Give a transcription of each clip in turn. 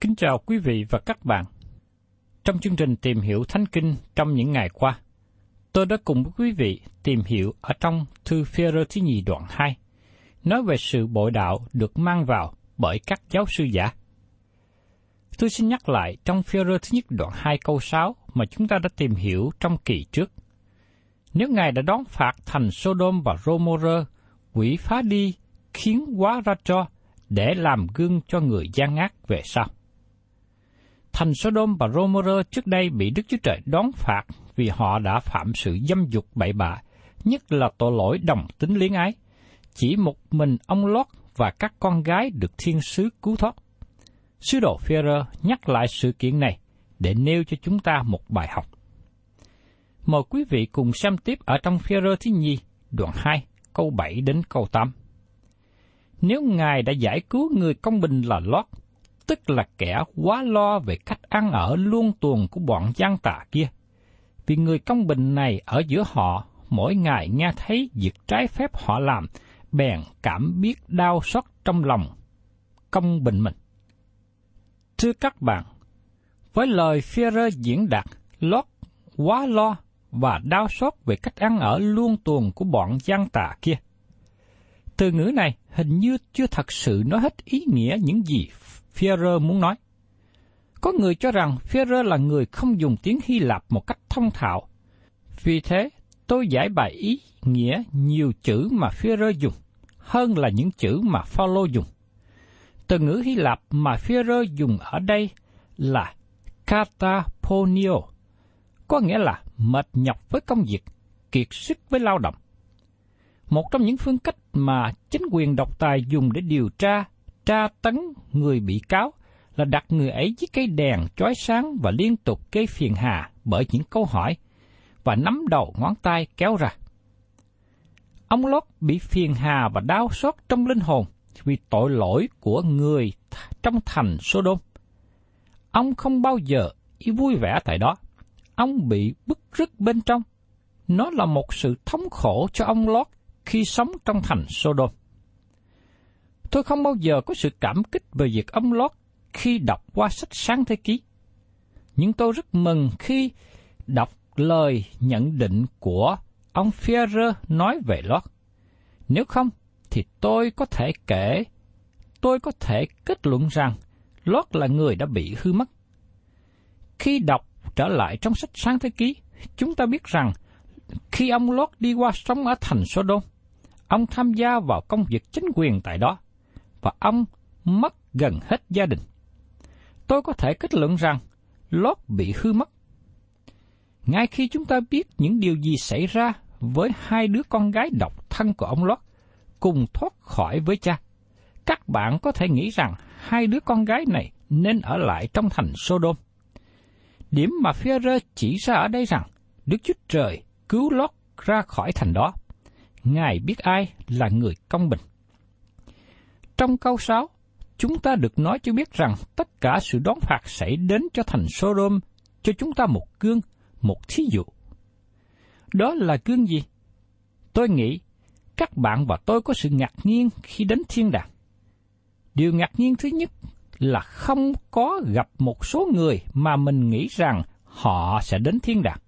Kính chào quý vị và các bạn. Trong chương trình tìm hiểu Thánh Kinh trong những ngày qua, tôi đã cùng với quý vị tìm hiểu ở trong thư Phêrô thứ nhì đoạn 2, nói về sự bội đạo được mang vào bởi các giáo sư giả. Tôi xin nhắc lại trong Phêrô thứ nhất đoạn 2 câu 6 mà chúng ta đã tìm hiểu trong kỳ trước. Nếu Ngài đã đón phạt thành Sodom và Gomorrah, quỷ phá đi khiến quá ra cho để làm gương cho người gian ác về sau. Thành Sodom và Gomorrah trước đây bị Đức Chúa Trời đón phạt vì họ đã phạm sự dâm dục bậy bạ, nhất là tội lỗi đồng tính liên ái. Chỉ một mình ông Lót và các con gái được thiên sứ cứu thoát. Sứ đồ phi nhắc lại sự kiện này để nêu cho chúng ta một bài học. Mời quý vị cùng xem tiếp ở trong phi thứ nhi, đoạn 2, câu 7 đến câu 8. Nếu Ngài đã giải cứu người công bình là Lót, tức là kẻ quá lo về cách ăn ở luôn tuồng của bọn gian tà kia. Vì người công bình này ở giữa họ, mỗi ngày nghe thấy việc trái phép họ làm, bèn cảm biết đau xót trong lòng công bình mình. Thưa các bạn, với lời Führer diễn đạt, Lót quá lo và đau xót về cách ăn ở luôn tuồng của bọn gian tà kia. Từ ngữ này hình như chưa thật sự nói hết ý nghĩa những gì Führer muốn nói. Có người cho rằng Führer là người không dùng tiếng Hy Lạp một cách thông thạo. Vì thế, tôi giải bài ý nghĩa nhiều chữ mà Führer dùng hơn là những chữ mà Phaolô dùng. Từ ngữ Hy Lạp mà Führer dùng ở đây là kataponio, có nghĩa là mệt nhọc với công việc, kiệt sức với lao động. Một trong những phương cách mà chính quyền độc tài dùng để điều tra, tra tấn người bị cáo là đặt người ấy dưới cây đèn chói sáng và liên tục gây phiền hà bởi những câu hỏi và nắm đầu ngón tay kéo ra. Ông Lót bị phiền hà và đau xót trong linh hồn vì tội lỗi của người trong thành Sodom. Ông không bao giờ ý vui vẻ tại đó. Ông bị bức rứt bên trong. Nó là một sự thống khổ cho ông Lót khi sống trong thành Sodom. Tôi không bao giờ có sự cảm kích về việc ông Lót khi đọc qua sách sáng thế ký. Nhưng tôi rất mừng khi đọc lời nhận định của ông Führer nói về Lót. Nếu không, thì tôi có thể kể, tôi có thể kết luận rằng Lót là người đã bị hư mất. Khi đọc trở lại trong sách sáng thế ký, chúng ta biết rằng khi ông Lót đi qua sống ở thành Sodom, ông tham gia vào công việc chính quyền tại đó, và ông mất gần hết gia đình. Tôi có thể kết luận rằng Lót bị hư mất. Ngay khi chúng ta biết những điều gì xảy ra với hai đứa con gái độc thân của ông Lót cùng thoát khỏi với cha, các bạn có thể nghĩ rằng hai đứa con gái này nên ở lại trong thành Sodom. Điểm mà Führer chỉ ra ở đây rằng Đức Chúa Trời cứu Lót ra khỏi thành đó. Ngài biết ai là người công bình. Trong câu 6, chúng ta được nói cho biết rằng tất cả sự đón phạt xảy đến cho thành Sodom cho chúng ta một gương, một thí dụ. Đó là gương gì? Tôi nghĩ các bạn và tôi có sự ngạc nhiên khi đến thiên đàng. Điều ngạc nhiên thứ nhất là không có gặp một số người mà mình nghĩ rằng họ sẽ đến thiên đàng.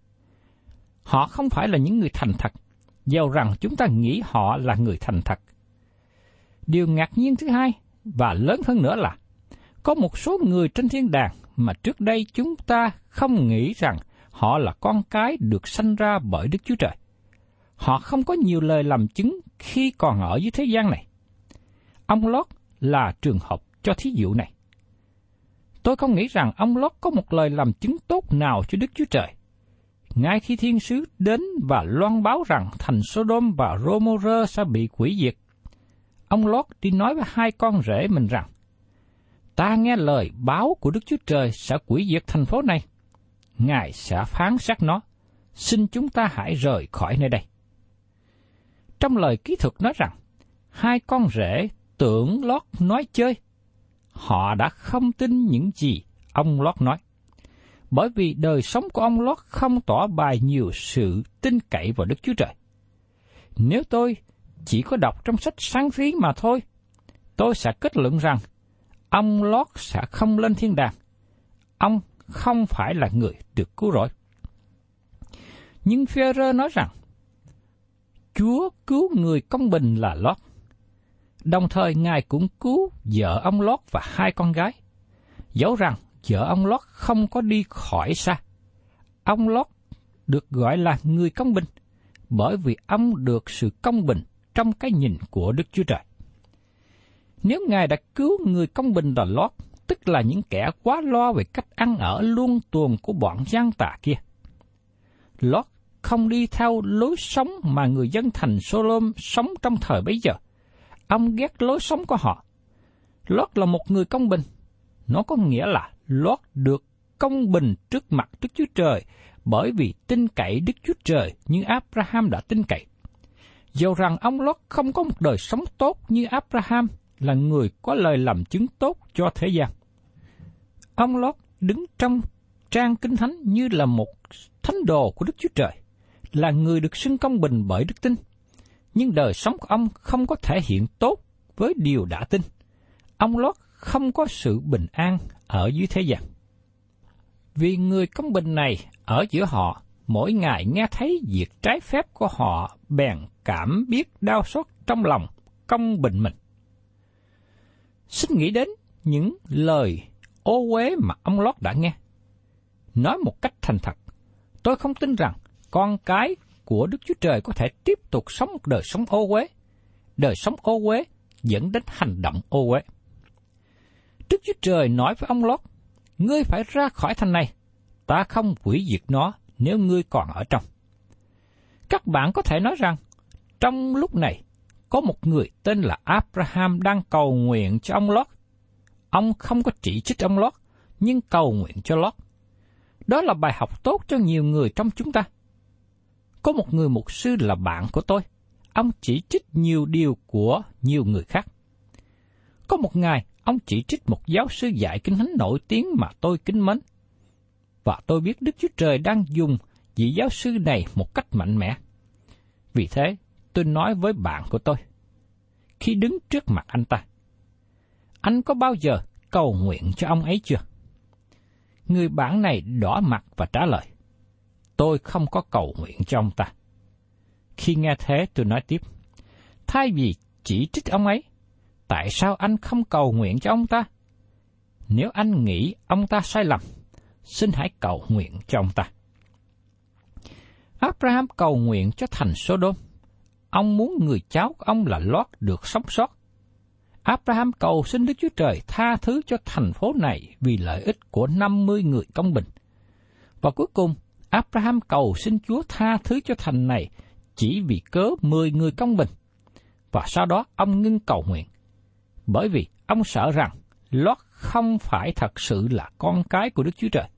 Họ không phải là những người thành thật, dầu rằng chúng ta nghĩ họ là người thành thật. Điều ngạc nhiên thứ hai và lớn hơn nữa là có một số người trên thiên đàng mà trước đây chúng ta không nghĩ rằng họ là con cái được sanh ra bởi Đức Chúa Trời. Họ không có nhiều lời làm chứng khi còn ở dưới thế gian này. Ông Lót là trường hợp cho thí dụ này. Tôi không nghĩ rằng ông Lót có một lời làm chứng tốt nào cho Đức Chúa Trời. Ngay khi thiên sứ đến và loan báo rằng thành Sodom và Gomorrah sẽ bị quỷ diệt, ông Lót đi nói với hai con rể mình rằng, ta nghe lời báo của Đức Chúa Trời sẽ quỷ diệt thành phố này. Ngài sẽ phán xét nó. Xin chúng ta hãy rời khỏi nơi đây. Trong lời kỹ thuật nói rằng, hai con rể tưởng Lót nói chơi. Họ đã không tin những gì ông Lót nói. Bởi vì đời sống của ông Lót không tỏ bài nhiều sự tin cậy vào Đức Chúa Trời. Nếu tôi chỉ có đọc trong sách sáng phí mà thôi, tôi sẽ kết luận rằng ông Lót sẽ không lên thiên đàng. Ông không phải là người được cứu rỗi. Nhưng Führer nói rằng, Chúa cứu người công bình là Lót. Đồng thời Ngài cũng cứu vợ ông Lót và hai con gái. Dẫu rằng vợ ông Lót không có đi khỏi xa. Ông Lót được gọi là người công bình, bởi vì ông được sự công bình trong cái nhìn của Đức Chúa Trời. Nếu Ngài đã cứu người công bình là Lót, tức là những kẻ quá lo về cách ăn ở luôn tuồng của bọn gian tà kia. Lót không đi theo lối sống mà người dân thành Solom sống trong thời bấy giờ. Ông ghét lối sống của họ. Lót là một người công bình. Nó có nghĩa là Lót được công bình trước mặt Đức Chúa Trời bởi vì tin cậy Đức Chúa Trời như Abraham đã tin cậy. Dầu rằng ông Lót không có một đời sống tốt như Abraham là người có lời làm chứng tốt cho thế gian. Ông Lót đứng trong trang kinh thánh như là một thánh đồ của Đức Chúa Trời, là người được xưng công bình bởi đức tin. Nhưng đời sống của ông không có thể hiện tốt với điều đã tin. Ông Lót không có sự bình an ở dưới thế gian. Vì người công bình này ở giữa họ, mỗi ngày nghe thấy việc trái phép của họ bèn cảm biết đau xót trong lòng, công bình mình. Xin nghĩ đến những lời ô uế mà ông Lót đã nghe. Nói một cách thành thật, tôi không tin rằng con cái của Đức Chúa Trời có thể tiếp tục sống một đời sống ô uế. Đời sống ô uế dẫn đến hành động ô uế. Đức Chúa Trời nói với ông Lót, ngươi phải ra khỏi thành này, ta không hủy diệt nó nếu ngươi còn ở trong. Các bạn có thể nói rằng, trong lúc này, có một người tên là Abraham đang cầu nguyện cho ông Lót. Ông không có chỉ trích ông Lót, nhưng cầu nguyện cho Lót. Đó là bài học tốt cho nhiều người trong chúng ta. Có một người mục sư là bạn của tôi. Ông chỉ trích nhiều điều của nhiều người khác. Có một ngày, ông chỉ trích một giáo sư dạy kinh thánh nổi tiếng mà tôi kính mến. Và tôi biết Đức Chúa Trời đang dùng vị giáo sư này một cách mạnh mẽ. Vì thế, tôi nói với bạn của tôi, khi đứng trước mặt anh ta, anh có bao giờ cầu nguyện cho ông ấy chưa? Người bạn này đỏ mặt và trả lời, tôi không có cầu nguyện cho ông ta. Khi nghe thế tôi nói tiếp, thay vì chỉ trích ông ấy, tại sao anh không cầu nguyện cho ông ta? Nếu anh nghĩ ông ta sai lầm, xin hãy cầu nguyện cho ông ta. Abraham cầu nguyện cho thành Sodom. Ông muốn người cháu của ông là Lót được sống sót. Abraham cầu xin Đức Chúa Trời tha thứ cho thành phố này vì lợi ích của 50 người công bình. Và cuối cùng, Abraham cầu xin Chúa tha thứ cho thành này chỉ vì cớ 10 người công bình. Và sau đó ông ngưng cầu nguyện. Bởi vì ông sợ rằng Lót không phải thật sự là con cái của Đức Chúa Trời.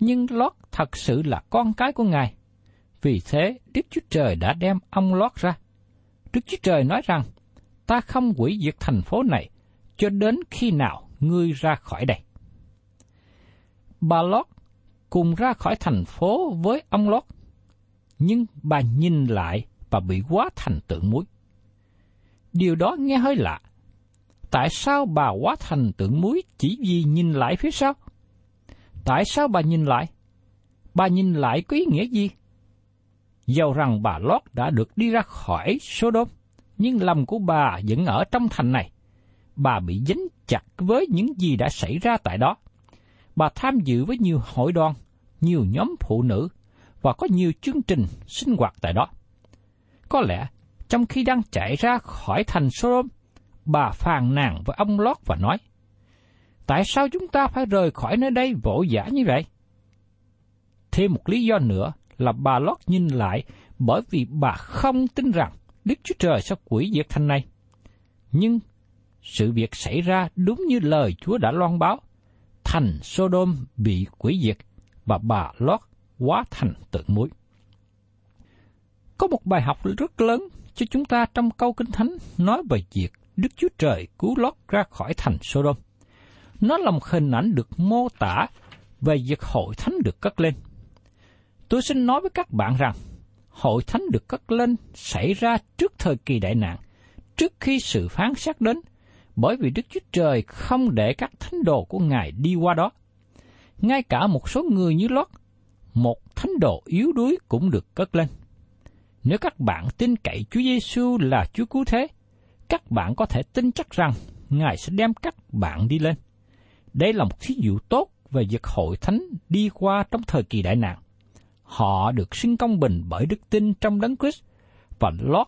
Nhưng Lót thật sự là con cái của Ngài. Vì thế, Đức Chúa Trời đã đem ông Lót ra. Đức Chúa Trời nói rằng, ta không hủy diệt thành phố này cho đến khi nào ngươi ra khỏi đây. Bà Lót cùng ra khỏi thành phố với ông Lót, nhưng bà nhìn lại và bị quá thành tượng muối. Điều đó nghe hơi lạ. Tại sao bà quá thành tượng muối chỉ vì nhìn lại phía sau? Tại sao bà nhìn lại? Bà nhìn lại có ý nghĩa gì? Dầu rằng bà Lót đã được đi ra khỏi Sodom, nhưng lòng của bà vẫn ở trong thành này. Bà bị dính chặt với những gì đã xảy ra tại đó. Bà tham dự với nhiều hội đoàn, nhiều nhóm phụ nữ và có nhiều chương trình sinh hoạt tại đó. Có lẽ, trong khi đang chạy ra khỏi thành Sodom, bà phàn nàn với ông Lót và nói, Tại sao chúng ta phải rời khỏi nơi đây vội vã như vậy? Thêm một lý do nữa là bà Lót nhìn lại bởi vì bà không tin rằng Đức Chúa Trời sẽ quỷ diệt thành này. Nhưng sự việc xảy ra đúng như lời Chúa đã loan báo. Thành Sodom bị quỷ diệt và bà Lót quá thành tượng muối. Có một bài học rất lớn cho chúng ta trong câu Kinh Thánh nói về việc Đức Chúa Trời cứu Lót ra khỏi thành Sodom. Nó là một hình ảnh được mô tả về việc hội thánh được cất lên. Tôi xin nói với các bạn rằng, hội thánh được cất lên xảy ra trước thời kỳ đại nạn, trước khi sự phán xét đến, bởi vì Đức Chúa Trời không để các thánh đồ của Ngài đi qua đó. Ngay cả một số người như Lót, một thánh đồ yếu đuối cũng được cất lên. Nếu các bạn tin cậy Chúa Giêsu là Chúa cứu thế, các bạn có thể tin chắc rằng Ngài sẽ đem các bạn đi lên. Đây là một thí dụ tốt về việc hội thánh đi qua trong thời kỳ đại nạn. Họ được sinh công bình bởi đức tin trong đấng Christ và Lót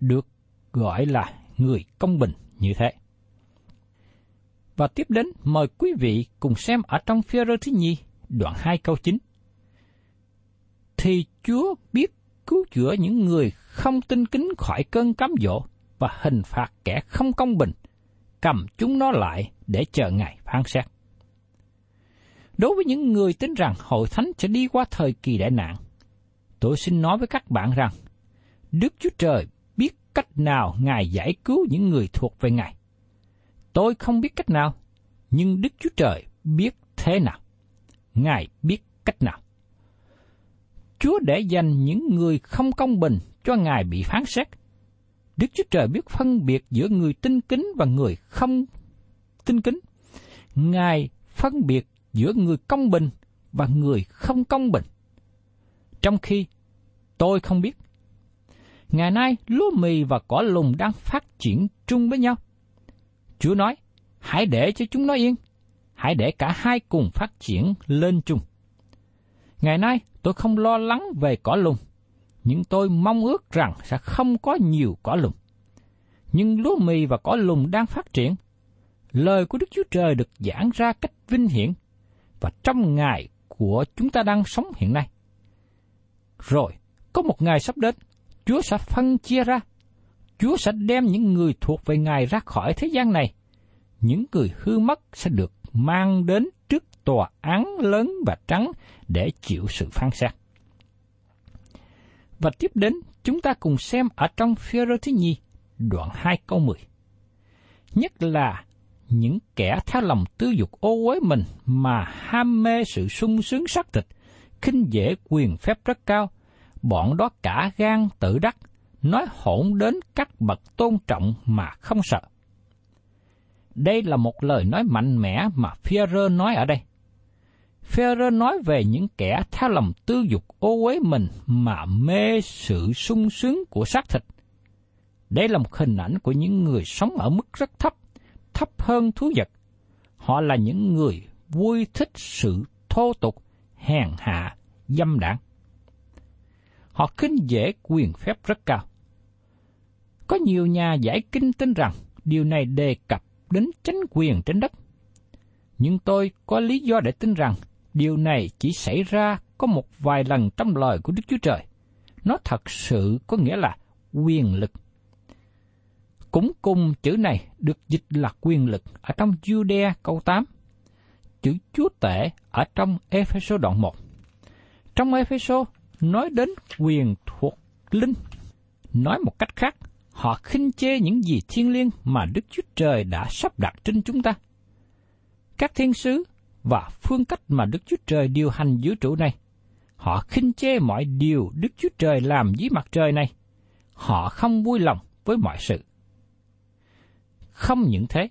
được gọi là người công bình như thế. Và tiếp đến mời quý vị cùng xem ở trong phía rơ thứ nhì, đoạn 2 câu 9. Thì Chúa biết cứu chữa những người không tin kính khỏi cơn cám dỗ và hình phạt kẻ không công bình, cầm chúng nó lại để chờ ngày phán xét. Đối với những người tin rằng hội thánh sẽ đi qua thời kỳ đại nạn, tôi xin nói với các bạn rằng, Đức Chúa Trời biết cách nào Ngài giải cứu những người thuộc về Ngài. Tôi không biết cách nào, nhưng Đức Chúa Trời biết thế nào. Ngài biết cách nào. Chúa để dành những người không công bình cho Ngài bị phán xét. Đức Chúa Trời biết phân biệt giữa người tin kính và người không tin kính. Ngài phân biệt giữa người công bình và người không công bình. Trong khi tôi không biết, ngày nay lúa mì và cỏ lùng đang phát triển chung với nhau. Chúa nói, hãy để cho chúng nó yên, hãy để cả hai cùng phát triển lên chung. Ngày nay tôi không lo lắng về cỏ lùng, nhưng tôi mong ước rằng sẽ không có nhiều cỏ lùng. Nhưng lúa mì và cỏ lùng đang phát triển. Lời của Đức Chúa Trời được giảng ra cách vinh hiển và trong ngày của chúng ta đang sống hiện nay. Rồi, có một ngày sắp đến, Chúa sẽ phân chia ra. Chúa sẽ đem những người thuộc về Ngài ra khỏi thế gian này. Những người hư mất sẽ được mang đến trước tòa án lớn và trắng để chịu sự phán xét. Và tiếp đến, chúng ta cùng xem ở trong phía thứ nhì, đoạn 2 câu 10. Nhất là những kẻ theo lòng tư dục ô uế mình mà ham mê sự sung sướng sắc thịt, khinh dễ quyền phép rất cao, bọn đó cả gan tự đắc, nói hỗn đến các bậc tôn trọng mà không sợ. Đây là một lời nói mạnh mẽ mà Führer nói ở đây. Führer nói về những kẻ theo lòng tư dục ô uế mình mà mê sự sung sướng của xác thịt. Đây là một hình ảnh của những người sống ở mức rất thấp, thấp hơn thú vật. Họ là những người vui thích sự thô tục, hèn hạ, dâm đảng. Họ khinh dễ quyền phép rất cao. Có nhiều nhà giải kinh tin rằng điều này đề cập đến chính quyền trên đất. Nhưng tôi có lý do để tin rằng điều này chỉ xảy ra có một vài lần trong lời của Đức Chúa Trời. Nó thật sự có nghĩa là quyền lực. Cũng cùng chữ này được dịch là quyền lực ở trong Judea câu 8. Chữ chúa tể ở trong epheso đoạn 1. Trong epheso nói đến quyền thuộc linh. Nói một cách khác, họ khinh chê những gì thiên liêng mà Đức Chúa Trời đã sắp đặt trên chúng ta. Các thiên sứ và phương cách mà Đức Chúa Trời điều hành vũ trụ này. Họ khinh chê mọi điều Đức Chúa Trời làm dưới mặt trời này. Họ không vui lòng với mọi sự. Không những thế,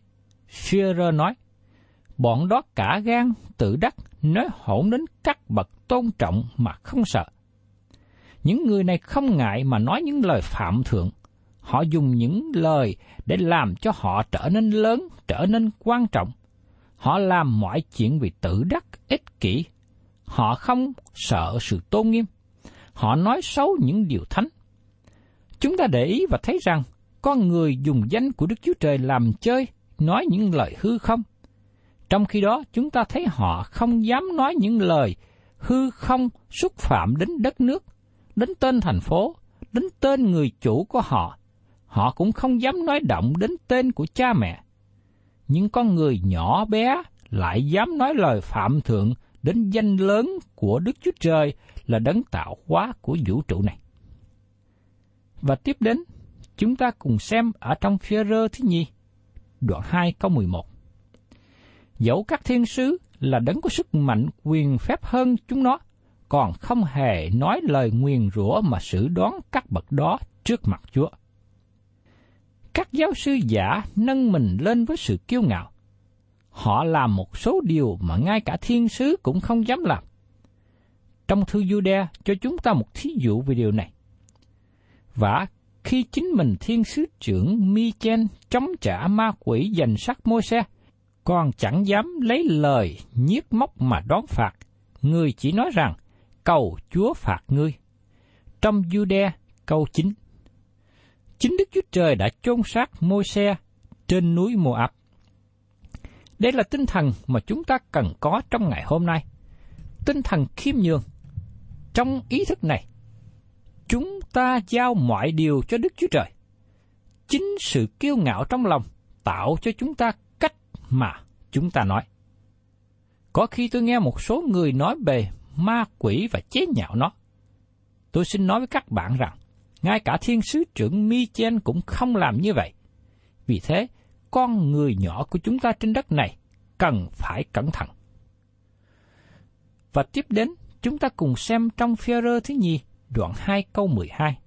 Führer nói, bọn đó cả gan tự đắc nói hỗn đến các bậc tôn trọng mà không sợ. Những người này không ngại mà nói những lời phạm thượng. Họ dùng những lời để làm cho họ trở nên lớn, trở nên quan trọng. Họ làm mọi chuyện vì tự đắc, ích kỷ. Họ không sợ sự tôn nghiêm. Họ nói xấu những điều thánh. Chúng ta để ý và thấy rằng con người dùng danh của Đức Chúa Trời làm chơi, nói những lời hư không. Trong khi đó, chúng ta thấy họ không dám nói những lời hư không xúc phạm đến đất nước, đến tên thành phố, đến tên người chủ của họ. Họ cũng không dám nói động đến tên của cha mẹ. Nhưng con người nhỏ bé lại dám nói lời phạm thượng đến danh lớn của Đức Chúa Trời là đấng tạo hóa của vũ trụ này. Và tiếp đến, chúng ta cùng xem ở trong phía rơ thứ nhì, đoạn 2 câu 11. Dẫu các thiên sứ là đấng có sức mạnh quyền phép hơn chúng nó, còn không hề nói lời nguyền rủa mà xử đoán các bậc đó trước mặt Chúa. Các giáo sư giả nâng mình lên với sự kiêu ngạo. Họ làm một số điều mà ngay cả thiên sứ cũng không dám làm. Trong thư Jude cho chúng ta một thí dụ về điều này. Và khi chính mình thiên sứ trưởng Michen chống trả ma quỷ giành sắc môi xe, còn chẳng dám lấy lời nhiếc móc mà đón phạt, người chỉ nói rằng, cầu Chúa phạt ngươi. Trong Jude câu 9 Chính Đức Chúa Trời đã chôn xác môi xe trên núi Moab. Đây là tinh thần mà chúng ta cần có trong ngày hôm nay. Tinh thần khiêm nhường. Trong ý thức này, ta giao mọi điều cho Đức Chúa Trời. Chính sự kiêu ngạo trong lòng tạo cho chúng ta cách mà chúng ta nói. Có khi tôi nghe một số người nói về ma quỷ và chế nhạo nó. Tôi xin nói với các bạn rằng, ngay cả thiên sứ trưởng Michel cũng không làm như vậy. Vì thế, con người nhỏ của chúng ta trên đất này cần phải cẩn thận. Và tiếp đến, chúng ta cùng xem trong phi rơ thứ nhì, đoạn 2 câu 12.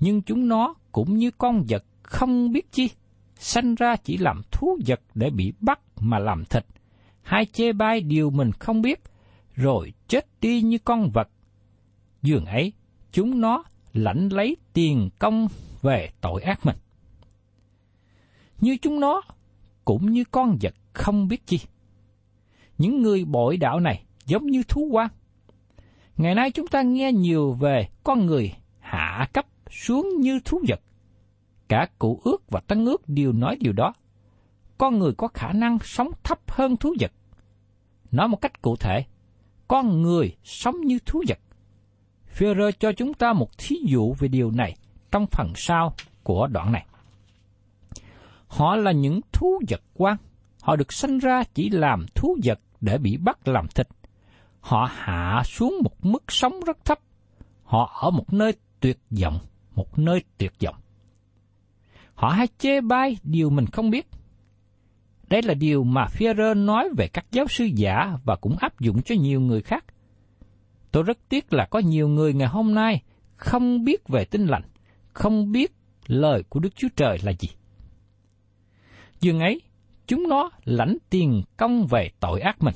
Nhưng chúng nó cũng như con vật không biết chi, sanh ra chỉ làm thú vật để bị bắt mà làm thịt, hai chê bai điều mình không biết, rồi chết đi như con vật. Dường ấy, chúng nó lãnh lấy tiền công về tội ác mình. Như chúng nó, cũng như con vật không biết chi. Những người bội đạo này giống như thú quan. Ngày nay chúng ta nghe nhiều về con người hạ cấp xuống như thú vật. Cả cụ ước và tân ước đều nói điều đó. Con người có khả năng sống thấp hơn thú vật. Nói một cách cụ thể, con người sống như thú vật. Führer cho chúng ta một thí dụ về điều này trong phần sau của đoạn này. Họ là những thú vật quan. Họ được sinh ra chỉ làm thú vật để bị bắt làm thịt. Họ hạ xuống một mức sống rất thấp. Họ ở một nơi tuyệt vọng, một nơi tuyệt vọng. Họ hay chê bai điều mình không biết. Đây là điều mà Führer nói về các giáo sư giả và cũng áp dụng cho nhiều người khác. Tôi rất tiếc là có nhiều người ngày hôm nay không biết về tinh lành, không biết lời của Đức Chúa Trời là gì. Dường ấy, chúng nó lãnh tiền công về tội ác mình.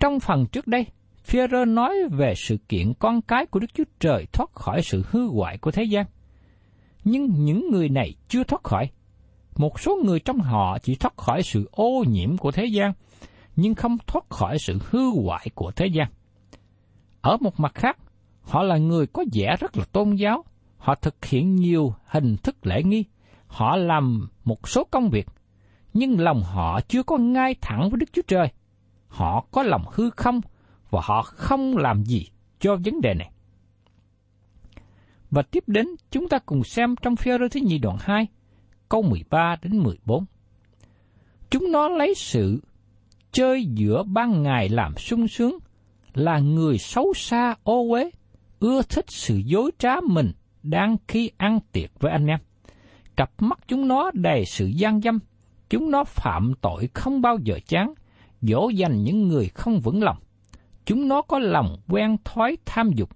Trong phần trước đây, Führer nói về sự kiện con cái của Đức Chúa Trời thoát khỏi sự hư hoại của thế gian. Nhưng những người này chưa thoát khỏi. Một số người trong họ chỉ thoát khỏi sự ô nhiễm của thế gian, nhưng không thoát khỏi sự hư hoại của thế gian. Ở một mặt khác, họ là người có vẻ rất là tôn giáo, họ thực hiện nhiều hình thức lễ nghi, họ làm một số công việc, nhưng lòng họ chưa có ngay thẳng với Đức Chúa Trời. Họ có lòng hư không và họ không làm gì cho vấn đề này. Và tiếp đến chúng ta cùng xem trong phía thứ nhì đoạn 2, câu 13 đến 14. Chúng nó lấy sự chơi giữa ban ngày làm sung sướng, là người xấu xa ô uế, ưa thích sự dối trá mình đang khi ăn tiệc với anh em. Cặp mắt chúng nó đầy sự gian dâm, chúng nó phạm tội không bao giờ chán, dỗ dành những người không vững lòng. Chúng nó có lòng quen thói tham dục,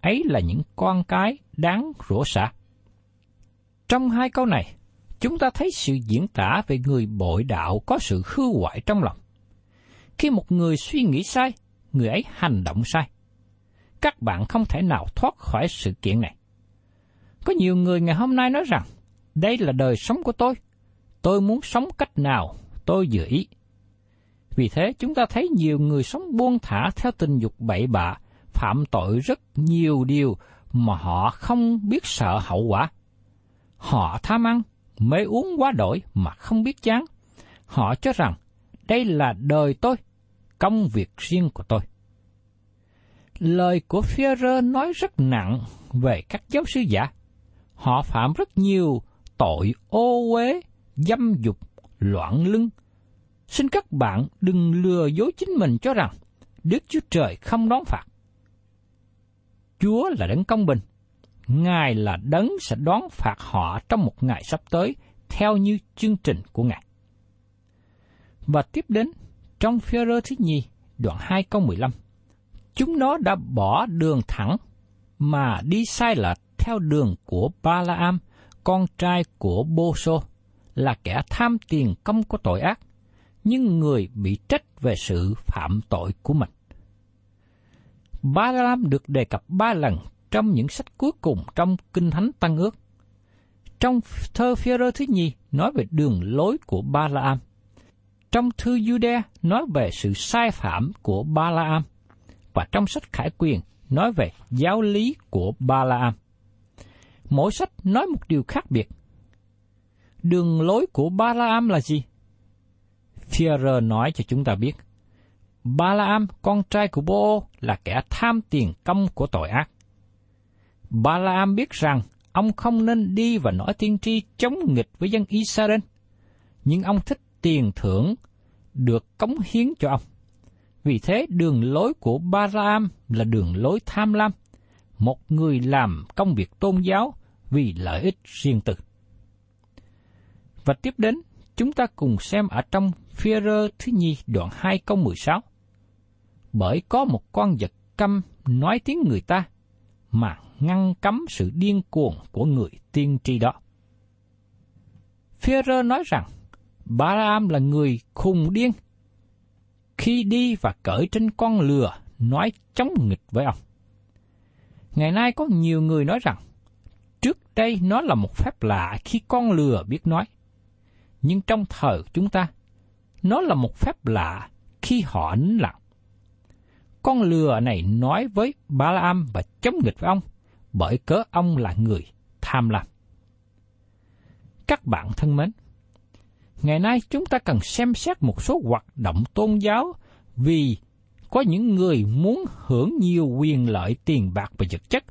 ấy là những con cái đáng rủa xả. Trong hai câu này, chúng ta thấy sự diễn tả về người bội đạo có sự hư hoại trong lòng. Khi một người suy nghĩ sai, người ấy hành động sai. Các bạn không thể nào thoát khỏi sự kiện này. Có nhiều người ngày hôm nay nói rằng, đây là đời sống của tôi, tôi muốn sống cách nào tôi vừa ý. Vì thế chúng ta thấy nhiều người sống buông thả theo tình dục bậy bạ, phạm tội rất nhiều điều mà họ không biết sợ hậu quả. Họ tham ăn, mê uống quá đổi mà không biết chán. Họ cho rằng đây là đời tôi, công việc riêng của tôi. Lời của Führer nói rất nặng về các giáo sư giả. Họ phạm rất nhiều tội ô uế, dâm dục, loạn lưng. Xin các bạn đừng lừa dối chính mình cho rằng Đức Chúa Trời không đón phạt. Chúa là đấng công bình. Ngài là đấng sẽ đón phạt họ trong một ngày sắp tới theo như chương trình của Ngài. Và tiếp đến, trong Phêrô thứ nhì, đoạn 2 câu 15, chúng nó đã bỏ đường thẳng mà đi sai lệch theo đường của Ba-la-am, con trai của Bô-sô, là kẻ tham tiền công của tội ác, nhưng người bị trách về sự phạm tội của mình. Ba-la-am được đề cập ba lần trong những sách cuối cùng trong Kinh Thánh Tăng Ước. Trong thơ phi thứ nhì nói về đường lối của Ba-la-am. Trong thư Jude nói về sự sai phạm của Ba-la-am. Và trong sách Khải Quyền nói về giáo lý của Ba-la-am. Mỗi sách nói một điều khác biệt. Đường lối của Ba-la-am là gì? Führer nói cho chúng ta biết. Ba-la-am, con trai của bô là kẻ tham tiền công của tội ác. Ba-la-am biết rằng ông không nên đi và nói tiên tri chống nghịch với dân Israel, nhưng ông thích tiền thưởng được cống hiến cho ông. Vì thế đường lối của Ba-la-am là đường lối tham lam, một người làm công việc tôn giáo vì lợi ích riêng tư. Và tiếp đến, chúng ta cùng xem ở trong phi rơ thứ nhi đoạn 2 câu 16. Bởi có một con vật câm nói tiếng người ta, mà ngăn cấm sự điên cuồng của người tiên tri đó. Phêrô nói rằng, Balaam là người khùng điên khi đi và cởi trên con lừa nói chống nghịch với ông. Ngày nay có nhiều người nói rằng, trước đây nó là một phép lạ khi con lừa biết nói. Nhưng trong thời chúng ta, nó là một phép lạ khi họ nín lặng. Con lừa này nói với ba la am và chống nghịch với ông, bởi cớ ông là người tham lam. Các bạn thân mến, ngày nay chúng ta cần xem xét một số hoạt động tôn giáo vì có những người muốn hưởng nhiều quyền lợi tiền bạc và vật chất.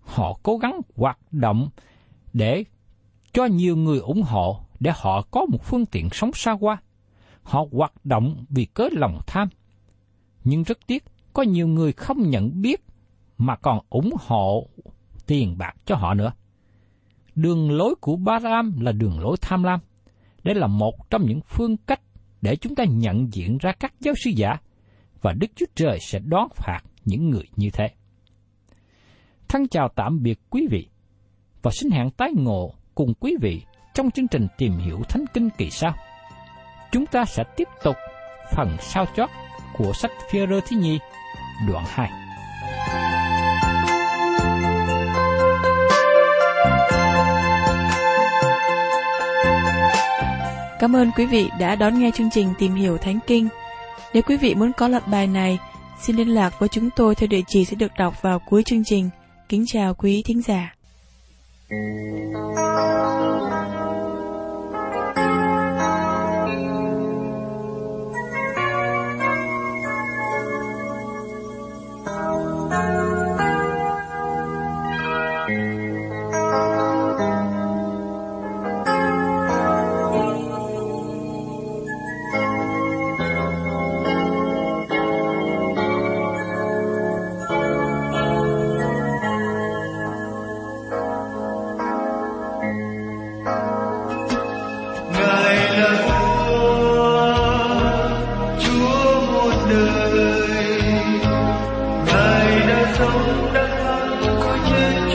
Họ cố gắng hoạt động để cho nhiều người ủng hộ để họ có một phương tiện sống xa hoa. Họ hoạt động vì cớ lòng tham. Nhưng rất tiếc, có nhiều người không nhận biết mà còn ủng hộ tiền bạc cho họ nữa. Đường lối của Ba-ram là đường lối tham lam. Đây là một trong những phương cách để chúng ta nhận diện ra các giáo sư giả và Đức Chúa Trời sẽ đón phạt những người như thế. Thân chào tạm biệt quý vị và xin hẹn tái ngộ cùng quý vị trong chương trình tìm hiểu Thánh Kinh kỳ sau. Chúng ta sẽ tiếp tục phần sau chót của sách Phi-rơ thứ nhì, đoạn 2. Cảm ơn quý vị đã đón nghe chương trình Tìm hiểu Thánh Kinh. Nếu quý vị muốn có loạt bài này, xin liên lạc với chúng tôi theo địa chỉ sẽ được đọc vào cuối chương trình. Kính chào quý thính giả. mọi điều